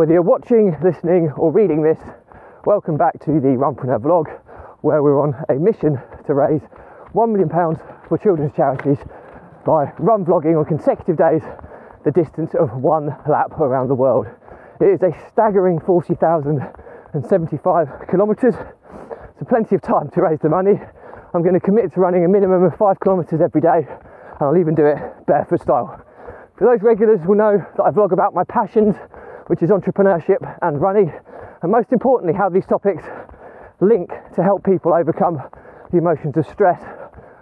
Whether you're watching, listening, or reading this, welcome back to the Runpreneur vlog, where we're on a mission to raise £1 million for children's charities by run vlogging on consecutive days the distance of one lap around the world. It is a staggering 40,075 kilometres, so plenty of time to raise the money. I'm going to commit to running a minimum of five kilometres every day, and I'll even do it barefoot style. For those regulars will know that I vlog about my passions, which is entrepreneurship and running, and most importantly, how these topics link to help people overcome the emotions of stress,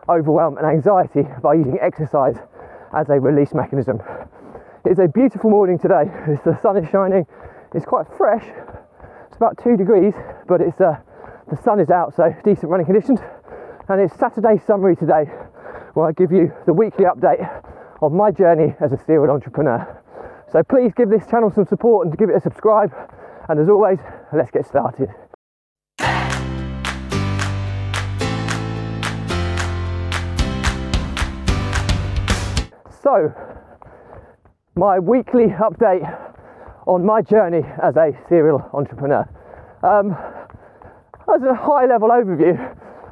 overwhelm, and anxiety by using exercise as a release mechanism. It's a beautiful morning today. the sun is shining. It's quite fresh. It's about two degrees, but it's uh, the sun is out, so decent running conditions. And it's Saturday summary today, where I give you the weekly update on my journey as a serial entrepreneur. So please give this channel some support and give it a subscribe. And as always, let's get started. So, my weekly update on my journey as a serial entrepreneur. Um, as a high level overview,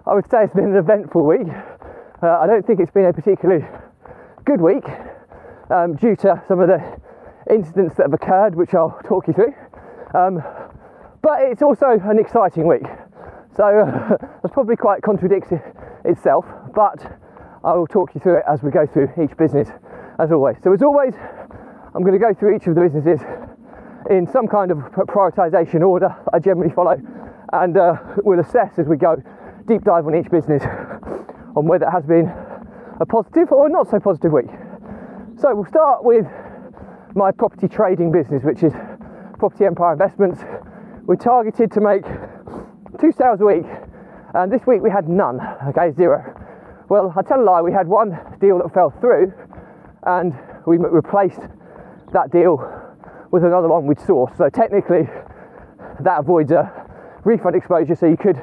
I would say it's been an eventful week. Uh, I don't think it's been a particularly good week um, due to some of the incidents that have occurred, which I'll talk you through. Um, but it's also an exciting week. So that's probably quite contradicts itself, but I will talk you through it as we go through each business, as always. So, as always, I'm going to go through each of the businesses in some kind of prioritization order I generally follow, and uh, we'll assess as we go deep dive on each business on whether it has been a positive or not so positive week. So, we'll start with my property trading business, which is Property Empire Investments. We're targeted to make two sales a week, and this week we had none, okay, zero. Well, I tell a lie, we had one deal that fell through, and we replaced that deal with another one we'd sourced. So technically, that avoids a refund exposure. So you could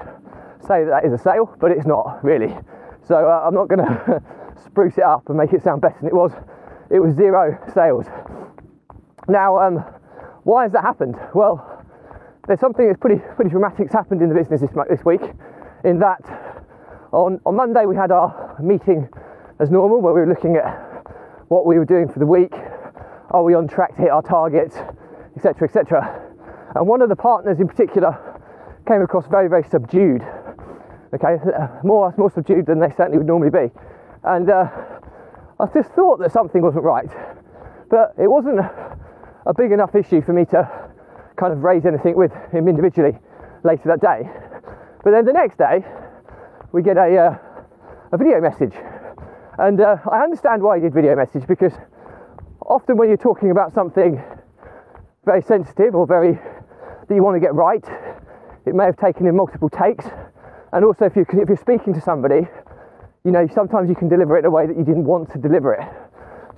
say that, that is a sale, but it's not really. So uh, I'm not going to spruce it up and make it sound better than it was. It was zero sales. Now, um, why has that happened? Well, there's something that's pretty pretty dramatic that's happened in the business this, this week. In that, on on Monday we had our meeting as normal, where we were looking at what we were doing for the week, are we on track to hit our targets, etc., etc. And one of the partners in particular came across very, very subdued. Okay, more more subdued than they certainly would normally be. And uh, I just thought that something wasn't right, but it wasn't a big enough issue for me to kind of raise anything with him individually later that day. But then the next day, we get a uh, a video message, and uh, I understand why he did video message because often when you're talking about something very sensitive or very that you want to get right, it may have taken him multiple takes. And also, if, you, if you're speaking to somebody, you know, sometimes you can deliver it in a way that you didn't want to deliver it.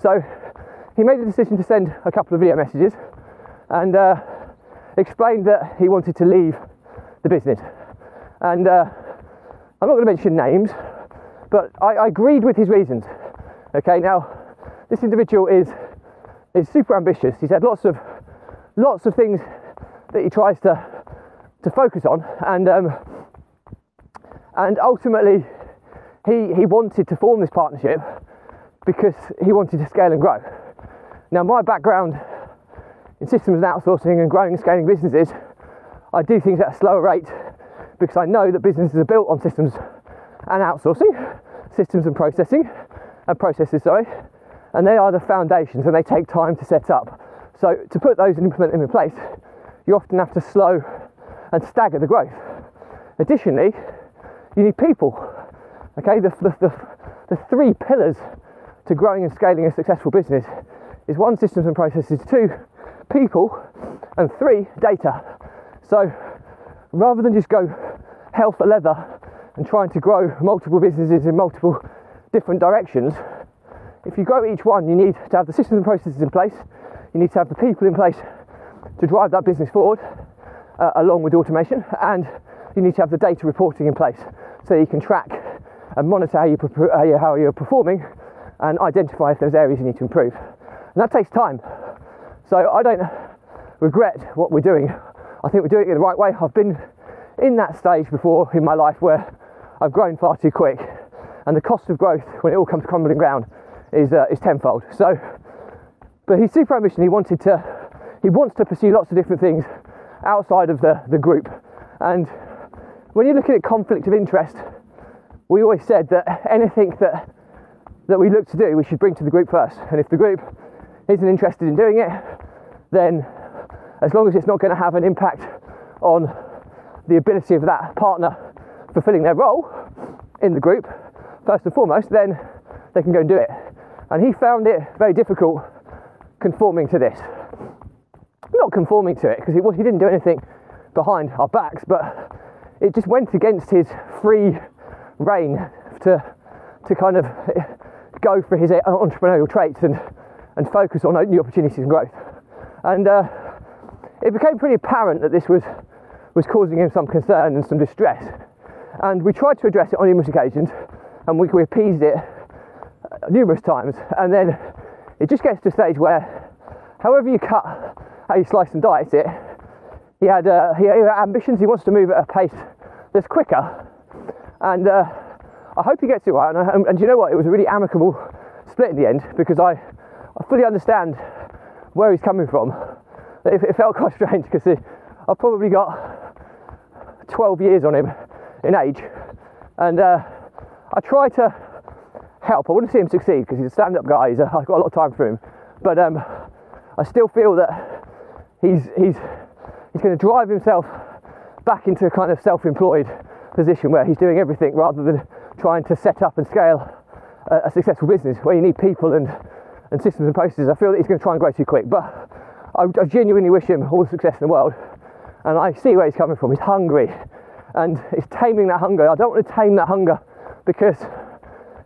So he made the decision to send a couple of video messages and uh, explained that he wanted to leave the business. And uh, I'm not going to mention names, but I, I agreed with his reasons. Okay, now this individual is is super ambitious. He's had lots of lots of things that he tries to to focus on, and um, and ultimately he he wanted to form this partnership because he wanted to scale and grow. Now, my background in systems and outsourcing and growing and scaling businesses, I do things at a slower rate because I know that businesses are built on systems and outsourcing, systems and processing, and processes, sorry, and they are the foundations and they take time to set up. So to put those and implement them in place, you often have to slow and stagger the growth. Additionally, you need people. Okay, the, the, the, the three pillars to growing and scaling a successful business is one, systems and processes, two, people, and three, data. So rather than just go hell for leather and trying to grow multiple businesses in multiple different directions, if you grow each one, you need to have the systems and processes in place, you need to have the people in place to drive that business forward, uh, along with automation, and you need to have the data reporting in place so you can track and monitor how, you, how you're performing and identify if there's areas you need to improve. And that takes time. So I don't, regret what we're doing. I think we're doing it the right way. I've been in that stage before in my life where I've grown far too quick, and the cost of growth when it all comes crumbling down is uh, is tenfold. So, but he's super ambitious. He wanted to, he wants to pursue lots of different things outside of the the group, and when you're looking at conflict of interest, we always said that anything that that we look to do, we should bring to the group first. And if the group isn't interested in doing it, then as long as it's not going to have an impact on the ability of that partner fulfilling their role in the group, first and foremost, then they can go and do it. And he found it very difficult conforming to this. Not conforming to it, because he, didn't do anything behind our backs, but it just went against his free reign to, to kind of go for his uh, entrepreneurial traits and, and focus on new opportunities and growth. And uh, it became pretty apparent that this was, was causing him some concern and some distress. And we tried to address it on numerous occasions and we, we appeased it uh, numerous times. And then it just gets to a stage where, however you cut, how you slice and dice it, he had, uh, he had ambitions, he wants to move at a pace that's quicker. And uh, I hope he gets it right. And, I, and, and you know what? It was a really amicable split in the end because I, I fully understand where he's coming from. It, it felt quite strange because I've probably got 12 years on him in age, and uh, I try to help. I want to see him succeed because he's a stand-up guy. He's a, I've got a lot of time for him, but um, I still feel that he's he's he's going to drive himself back into a kind of self-employed position where he's doing everything rather than trying to set up and scale a, a successful business where you need people and, and systems and processes. I feel that he's going to try and grow too quick, but I, I genuinely wish him all the success in the world. And I see where he's coming from. He's hungry, and it's taming that hunger. I don't want to tame that hunger because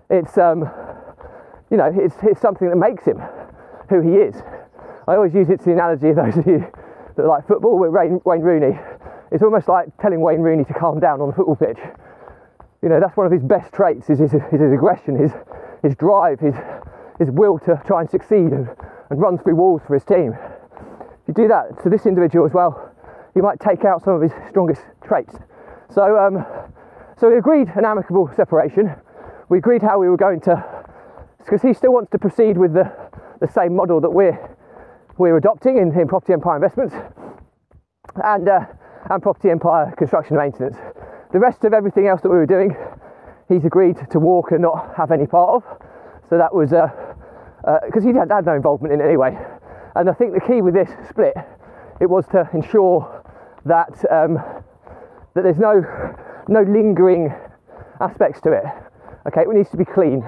it's um, you know it's, it's something that makes him who he is. I always use it to the analogy of those of you that like football with Wayne, Wayne Rooney. It's almost like telling Wayne Rooney to calm down on the football pitch you know, that's one of his best traits is his, is his aggression, his, his drive, his, his will to try and succeed and, and run through walls for his team. If you do that to this individual as well, you might take out some of his strongest traits. So, um, so we agreed an amicable separation. We agreed how we were going to, because he still wants to proceed with the, the same model that we're, we're adopting in, in Property Empire Investments and, uh, and Property Empire Construction and Maintenance. The rest of everything else that we were doing, he's agreed to walk and not have any part of. So that was because uh, uh, he had, had no involvement in it anyway. And I think the key with this split, it was to ensure that um, that there's no no lingering aspects to it. Okay, it needs to be clean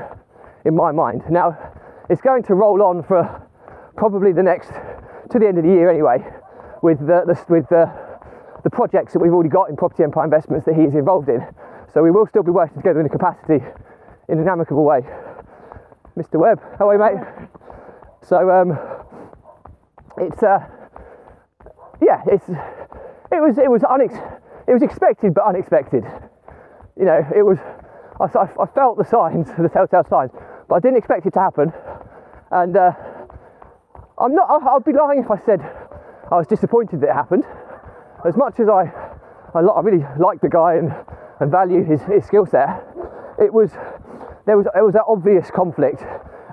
in my mind. Now, it's going to roll on for probably the next to the end of the year anyway, with the, the with the the projects that we've already got in Property Empire Investments that he is involved in. So we will still be working together in a capacity in an amicable way. Mr. Webb, how are you, mate? So um, it's uh, yeah, it's it was it was unex- it was expected but unexpected. You know, it was I, I felt the signs, the telltale signs, but I didn't expect it to happen. And uh, I'm not. I'd be lying if I said I was disappointed that it happened as much as I, I, I really like the guy and, and value his, his skill set, it was there was it was that obvious conflict,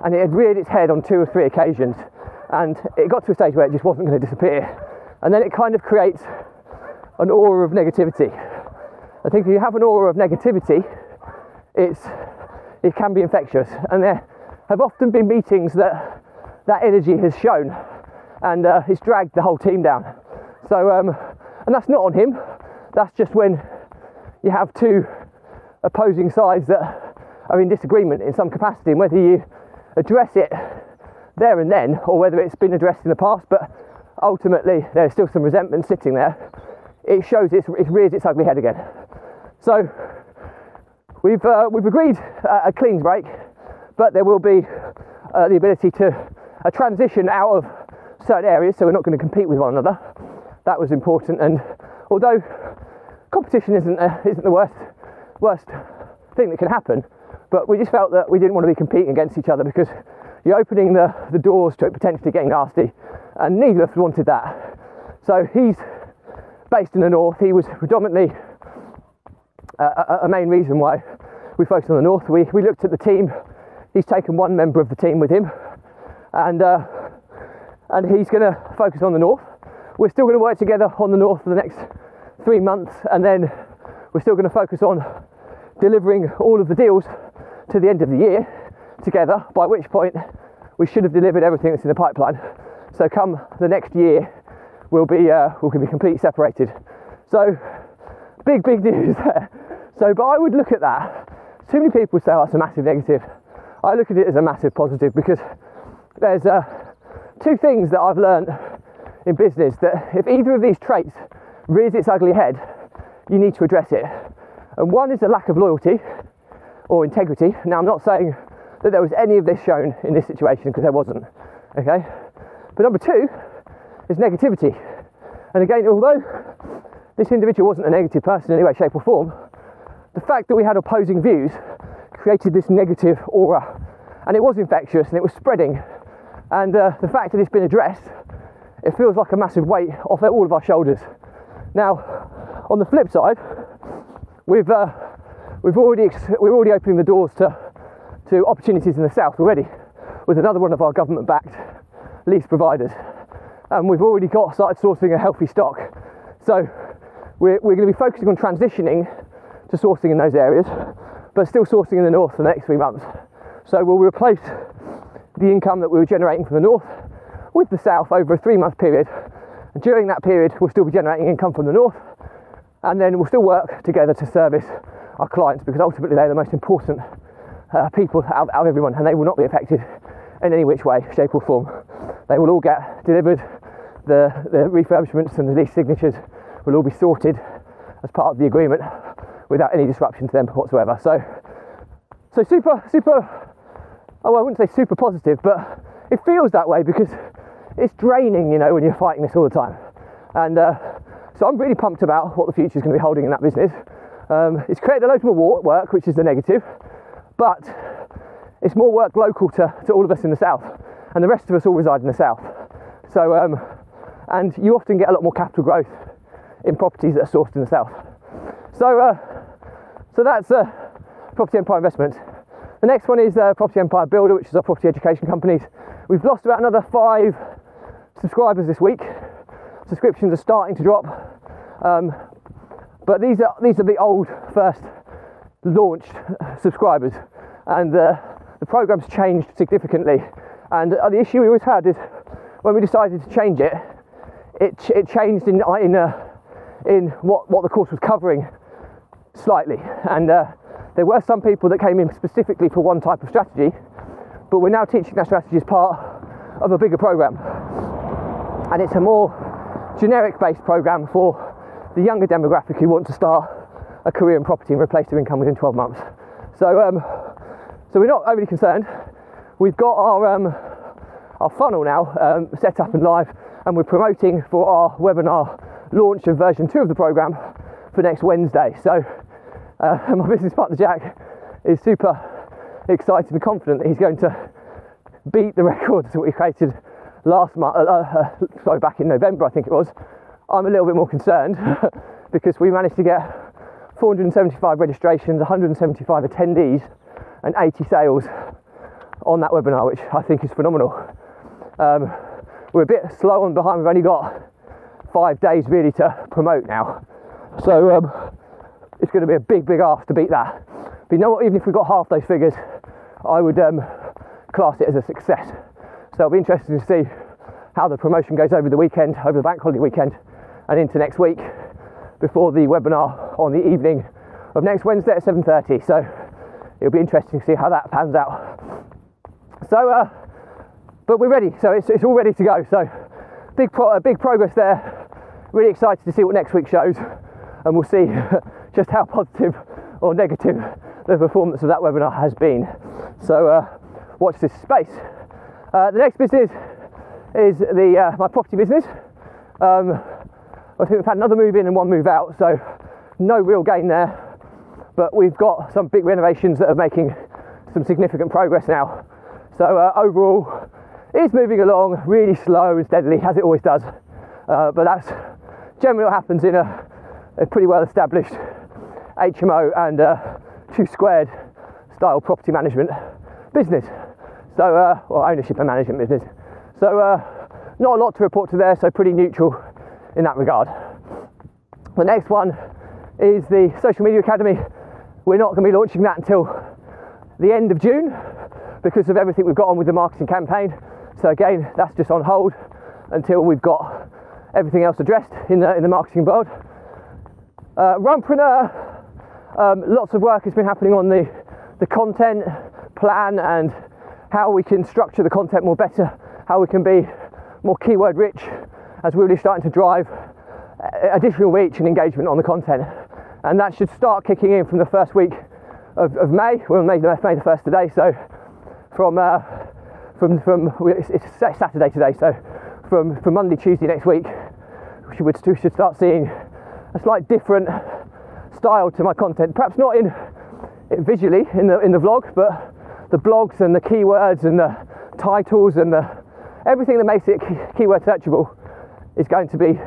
and it had reared its head on two or three occasions, and it got to a stage where it just wasn't going to disappear, and then it kind of creates an aura of negativity. I think if you have an aura of negativity, it's it can be infectious, and there have often been meetings that that energy has shown, and uh, it's dragged the whole team down. So um, and that's not on him, that's just when you have two opposing sides that are in disagreement in some capacity, and whether you address it there and then or whether it's been addressed in the past, but ultimately there's still some resentment sitting there, it shows it's, it rears its ugly head again. So we've, uh, we've agreed a clean break, but there will be uh, the ability to a transition out of certain areas, so we're not going to compete with one another that was important. And although competition isn't uh, isn't the worst worst thing that can happen, but we just felt that we didn't want to be competing against each other because you're opening the, the doors to it potentially getting nasty, and neither of us wanted that. So he's based in the north. He was predominantly a, a main reason why we focused on the north. We, we looked at the team. He's taken one member of the team with him, and uh, and he's going to focus on the north. We're still going to work together on the north for the next three months, and then we're still going to focus on delivering all of the deals to the end of the year together. By which point, we should have delivered everything that's in the pipeline. So come the next year, we'll be uh, we'll be completely separated. So big big news there. So, but I would look at that. Too many people say oh, that's a massive negative. I look at it as a massive positive because there's uh, two things that I've learned in business that if either of these traits rears its ugly head, you need to address it. And one is a lack of loyalty or integrity. Now, I'm not saying that there was any of this shown in this situation because there wasn't. Okay, but number two is negativity. And again, although this individual wasn't a negative person in any way, shape, or form, the fact that we had opposing views created this negative aura, and it was infectious and it was spreading. And uh, the fact that it's been addressed, it feels like a massive weight off all of our shoulders. Now, on the flip side, we've uh, we've already we're already opening the doors to to opportunities in the south already with another one of our government-backed lease providers, and we've already got started sourcing a healthy stock. So we're, we're going to be focusing on transitioning to sourcing in those areas, but still sourcing in the north for the next three months. So we'll replace the income that we were generating from the north with the south over a three month period. And during that period, we'll still be generating income from the north, and then we'll still work together to service our clients because ultimately they're the most important uh, people out, out of everyone, and they will not be affected in any which way, shape, or form. They will all get delivered. The, the refurbishments and the lease signatures will all be sorted as part of the agreement without any disruption to them whatsoever. So, so super, super. Oh, I wouldn't say super positive, but it feels that way because it's draining, you know, when you're fighting this all the time. And uh, so I'm really pumped about what the future is going to be holding in that business. Um, it's created a load more work, which is the negative, but it's more work local to, to all of us in the south, and the rest of us all reside in the south. So, um, and you often get a lot more capital growth in properties that are sourced in the south. So, uh, so that's uh, Property Empire Investment. The next one is uh, Property Empire Builder, which is our property education companies. We've lost about another five subscribers this week. Subscriptions are starting to drop, um, but these are these are the old first launched subscribers, and uh, the program's changed significantly. And uh, the issue we always had is when we decided to change it, it, it changed in in uh, in what what the course was covering slightly, and uh, there were some people that came in specifically for one type of strategy, but we're now teaching that strategy as part of a bigger program, and it's a more generic-based program for the younger demographic who want to start a career in property and replace their income within 12 months. So, um, so we're not overly concerned. We've got our um, our funnel now um, set up and live, and we're promoting for our webinar launch of version two of the program for next Wednesday. So, uh, my business partner Jack is super excited and confident that he's going to beat the records that we created last month, uh, uh, sorry, back in November, I think it was. I'm a little bit more concerned because we managed to get 475 registrations, 175 attendees, and 80 sales on that webinar, which I think is phenomenal. Um, we're a bit slow on behind, we've only got five days really to promote now. So um, it's going to be a big, big ask to beat that. But you know what, even if we got half those figures, I would um, class it as a success. So it'll be interesting to see how the promotion goes over the weekend, over the bank holiday weekend, and into next week before the webinar on the evening of next Wednesday at 7:30. So it'll be interesting to see how that pans out. So, uh, but we're ready. So it's, it's all ready to go. So big, pro- big progress there. Really excited to see what next week shows, and we'll see just how positive or negative the performance of that webinar has been. So uh, watch this space. Uh, the next business is the uh, my property business. Um, I think we've had another move in and one move out, so no real gain there. But we've got some big renovations that are making some significant progress now. So uh, overall, it's moving along really slow and steadily as it always does. Uh, but that's generally what happens in a, a pretty well established HMO and uh, two squared style property management business. So, uh, or ownership and management business. So, uh, not a lot to report to there, so pretty neutral in that regard. The next one is the Social Media Academy. We're not going to be launching that until the end of June because of everything we've got on with the marketing campaign. So again, that's just on hold until we've got everything else addressed in the in the marketing world. Uh, Runpreneur, um, lots of work has been happening on the the content plan and how we can structure the content more better, how we can be more keyword rich as we're really starting to drive uh, additional reach and engagement on the content. And that should start kicking in from the first week of, of May. We're on May, May the 1st today, so from, uh, from, from it's, Saturday today, so from, from Monday, Tuesday next week, we should, should start seeing a slight different style to my content. Perhaps not in visually in the, in the vlog, but the blogs and the keywords and the titles and the everything that makes it keyword searchable is going to be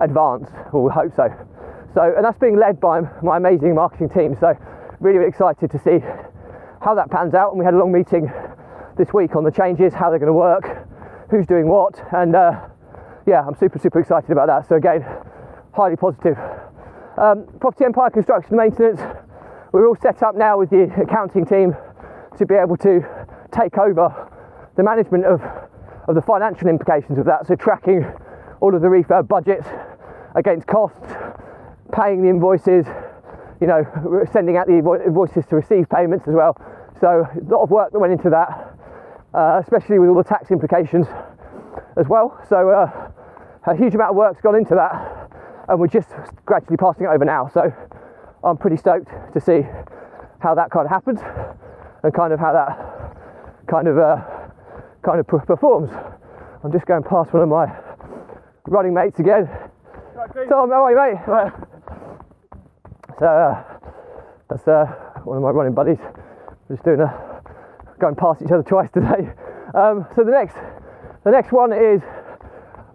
advanced, or we hope so. So, and that's being led by my amazing marketing team. So, really, really excited to see how that pans out. And we had a long meeting this week on the changes, how they're going to work, who's doing what, and uh, yeah, I'm super, super excited about that. So, again, highly positive. Um, Property Empire Construction Maintenance, we're all set up now with the accounting team to be able to take over the management of, of the financial implications of that. So, tracking all of the refurb budgets against costs, paying the invoices, you know, sending out the invoices to receive payments as well. So, a lot of work that went into that, uh, especially with all the tax implications as well. So, uh, a huge amount of work's gone into that, and we're just gradually passing it over now. So, I'm pretty stoked to see how that kind of happens and kind of how that kind of uh, kind of performs. I'm just going past one of my running mates again. Right, Tom, how are you, mate? Right. So uh, that's uh, one of my running buddies. We're just doing a going past each other twice today. Um, so the next, the next one is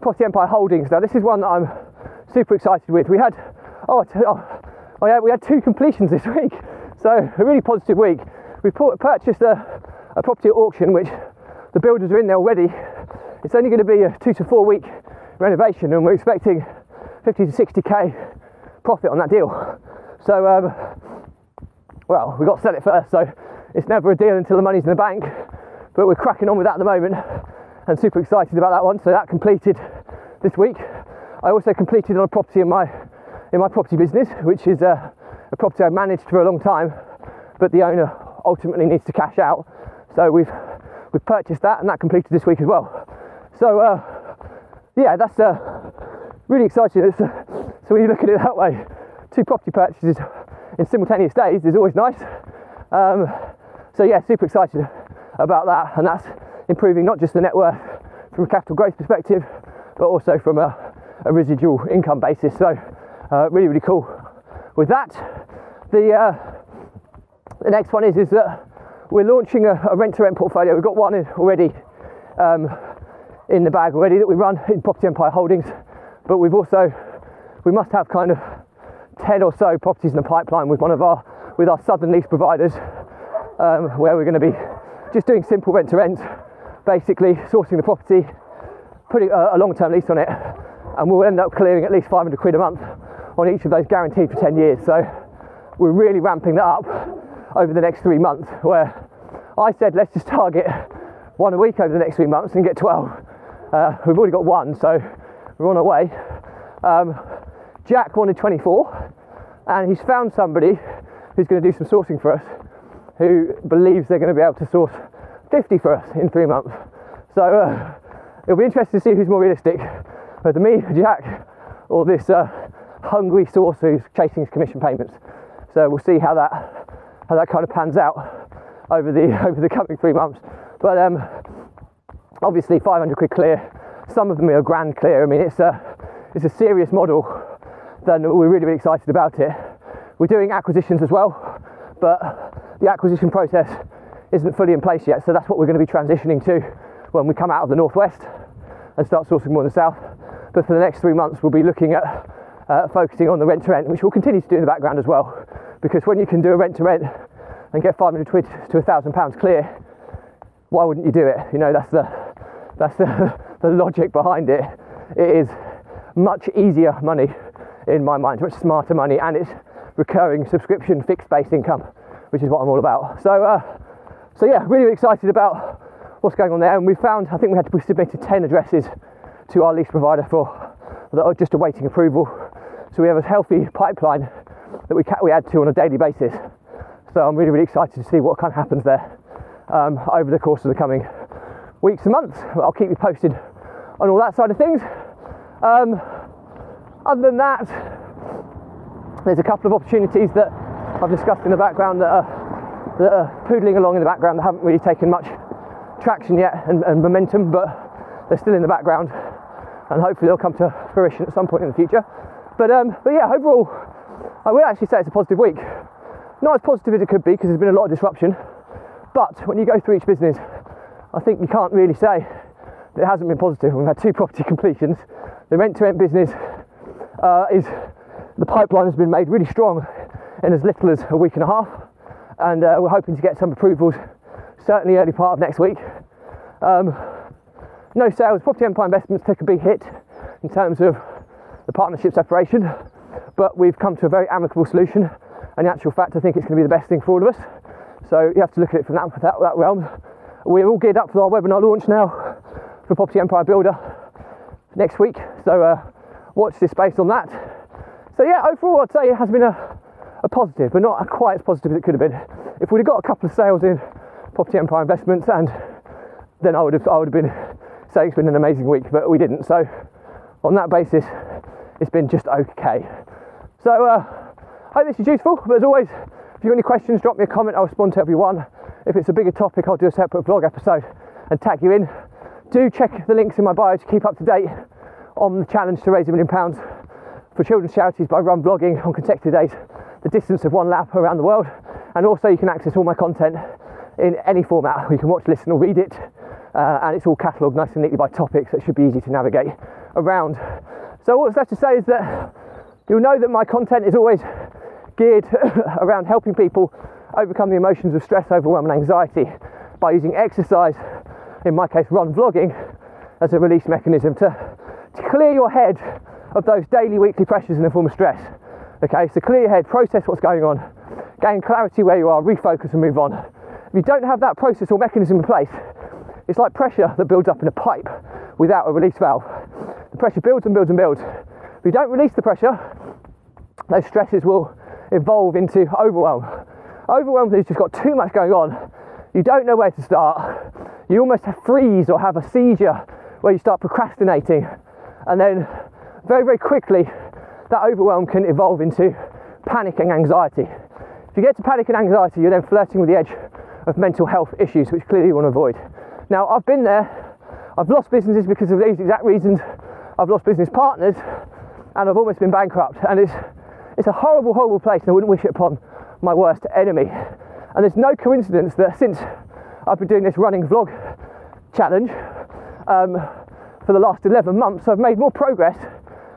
Property Empire Holdings. Now this is one that I'm super excited with. We had oh, oh, oh yeah, we had two completions this week, so a really positive week. We purchased a, a property at auction, which the builders are in there already. It's only going to be a two to four week renovation, and we're expecting 50 to 60k profit on that deal. So, um, well, we've got to sell it first, so it's never a deal until the money's in the bank. But we're cracking on with that at the moment and super excited about that one. So that completed this week. I also completed on a property in my in my property business, which is a, a property I managed for a long time, but the owner ultimately needs to cash out. So we've we've purchased that, and that completed this week as well. So uh, yeah, that's uh, really exciting. Uh, so when you look at it that way, two property purchases in simultaneous days is always nice. Um, so yeah, super excited about that, and that's improving not just the net worth from a capital growth perspective, but also from a, a residual income basis. So uh, really, really cool. With that, the uh, the next one is is that we're launching a, a rent to rent portfolio. We've got one already um, in the bag already that we run in Property Empire Holdings, but we've also we must have kind of 10 or so properties in the pipeline with one of our with our southern lease providers um, where we're going to be just doing simple rent to rent basically sourcing the property putting a, a long-term lease on it and we'll end up clearing at least 500 quid a month on each of those guaranteed for 10 years. So we're really ramping that up over the next three months where I said let's just target one a week over the next three months and get 12 uh, we've already got one so we're on our way um, Jack wanted 24, and he's found somebody who's going to do some sourcing for us who believes they're going to be able to source 50 for us in three months. So uh, it'll be interesting to see who's more realistic, whether me, Jack, or this uh, hungry source who's chasing his commission payments. So we'll see how that how that kind of pans out over the over the coming three months. But um, obviously 500 quid clear. Some of them are grand clear. I mean, it's a it's a serious model then we're really, really excited about it. We're doing acquisitions as well, but the acquisition process isn't fully in place yet, so that's what we're going to be transitioning to when we come out of the northwest and start sourcing more in the south. But for the next three months, we'll be looking at uh, focusing on the rent to rent, which we'll continue to do in the background as well. Because when you can do a rent to rent and get 500 quid to a thousand pounds clear, why wouldn't you do it? You know, that's the that's the, the logic behind it. It is much easier money in my mind, much smarter money, and it's recurring subscription fixed based income, which is what I'm all about. So, uh, so yeah, really excited about what's going on there. And we found, I think we had to submitted 10 addresses to our lease provider for that are just awaiting approval. So we have a healthy pipeline that we, we add to on a daily basis. So I'm really, really excited to see what kind of happens there um, over the course of the coming weeks and months. I'll keep you posted on all that side of things. Um, other than that, there's a couple of opportunities that I've discussed in the background that are, that are poodling along in the background that haven't really taken much traction yet and, and momentum, but they're still in the background and hopefully they'll come to fruition at some point in the future. But, um, but yeah, overall, I would actually say it's a positive week. Not as positive as it could be because there's been a lot of disruption, but when you go through each business, I think you can't really say that it hasn't been positive. We've had two property completions. The rent to rent business uh, is the pipeline has been made really strong in as little as a week and a half, and uh, we're hoping to get some approvals certainly early part of next week. Um, no sales, Property Empire Investments took a big hit in terms of the partnership separation, but we've come to a very amicable solution. And in actual fact, I think it's going to be the best thing for all of us. So you have to look at it from that, that, that realm. We're all geared up for our webinar launch now for Property Empire Builder next week. So uh, watch this space on that. So yeah, overall, I'd say it has been a, a positive, but not quite as positive as it could have been. If we'd have got a couple of sales in Property Empire Investments, and then I would have I would have been saying it's been an amazing week, but we didn't. So on that basis, it's been just okay. So uh, I hope this is useful. But as always, if you've got any questions, drop me a comment. I'll respond to everyone. If it's a bigger topic, I'll do a separate vlog episode and tag you in. Do check the links in my bio to keep up to date on the challenge to raise a million pounds for children's charities by run vlogging on consecutive days, the distance of one lap around the world. And also, you can access all my content in any format. You can watch, listen, or read it. Uh, and it's all catalogued nice and neatly by topics, so it should be easy to navigate around. So, what's left to say is that you'll know that my content is always geared around helping people overcome the emotions of stress, overwhelm, and anxiety by using exercise, in my case, run vlogging, as a release mechanism to, to clear your head of those daily, weekly pressures in the form of stress. Okay, so clear your head, process what's going on, gain clarity where you are, refocus and move on. If you don't have that process or mechanism in place, it's like pressure that builds up in a pipe without a release valve. The pressure builds and builds and builds. If you don't release the pressure, those stresses will evolve into overwhelm. Overwhelm is just got too much going on. You don't know where to start. You almost freeze or have a seizure where you start procrastinating and then very, very quickly, that overwhelm can evolve into panic and anxiety. If you get to panic and anxiety, you're then flirting with the edge of mental health issues, which clearly you want to avoid. Now, I've been there, I've lost businesses because of these exact reasons, I've lost business partners, and I've almost been bankrupt. And it's, it's a horrible, horrible place, and I wouldn't wish it upon my worst enemy. And there's no coincidence that since I've been doing this running vlog challenge um, for the last 11 months, I've made more progress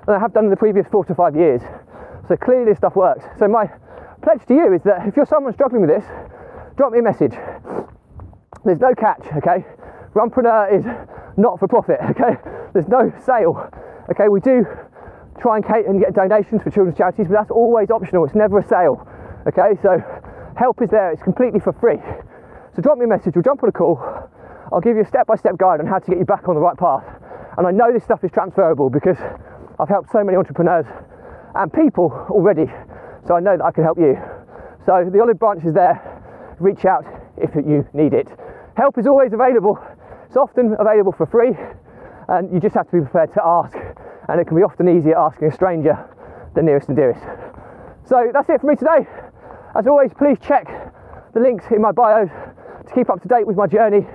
than I have done in the previous four to five years. So clearly this stuff works. So my pledge to you is that if you're someone struggling with this, drop me a message. There's no catch, okay? Runpreneur is not for profit, okay? There's no sale, okay? We do try and, and get donations for children's charities, but that's always optional. It's never a sale, okay? So help is there. It's completely for free. So drop me a message or jump on a call. I'll give you a step-by-step guide on how to get you back on the right path. And I know this stuff is transferable because I've helped so many entrepreneurs and people already, so I know that I can help you. So the olive branch is there. Reach out if you need it. Help is always available. It's often available for free, and you just have to be prepared to ask. And it can be often easier asking a stranger than nearest and dearest. So that's it for me today. As always, please check the links in my bio to keep up to date with my journey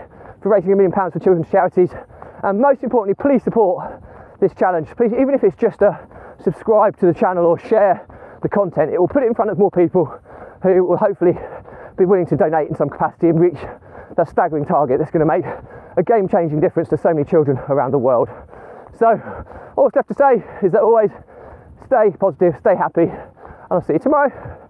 for raising a million pounds for children's charities. And most importantly, please support this challenge. Please, even if it's just a subscribe to the channel or share the content, it will put it in front of more people who will hopefully be willing to donate in some capacity and reach that staggering target that's going to make a game changing difference to so many children around the world. So, all that's left to say is that always stay positive, stay happy, and I'll see you tomorrow.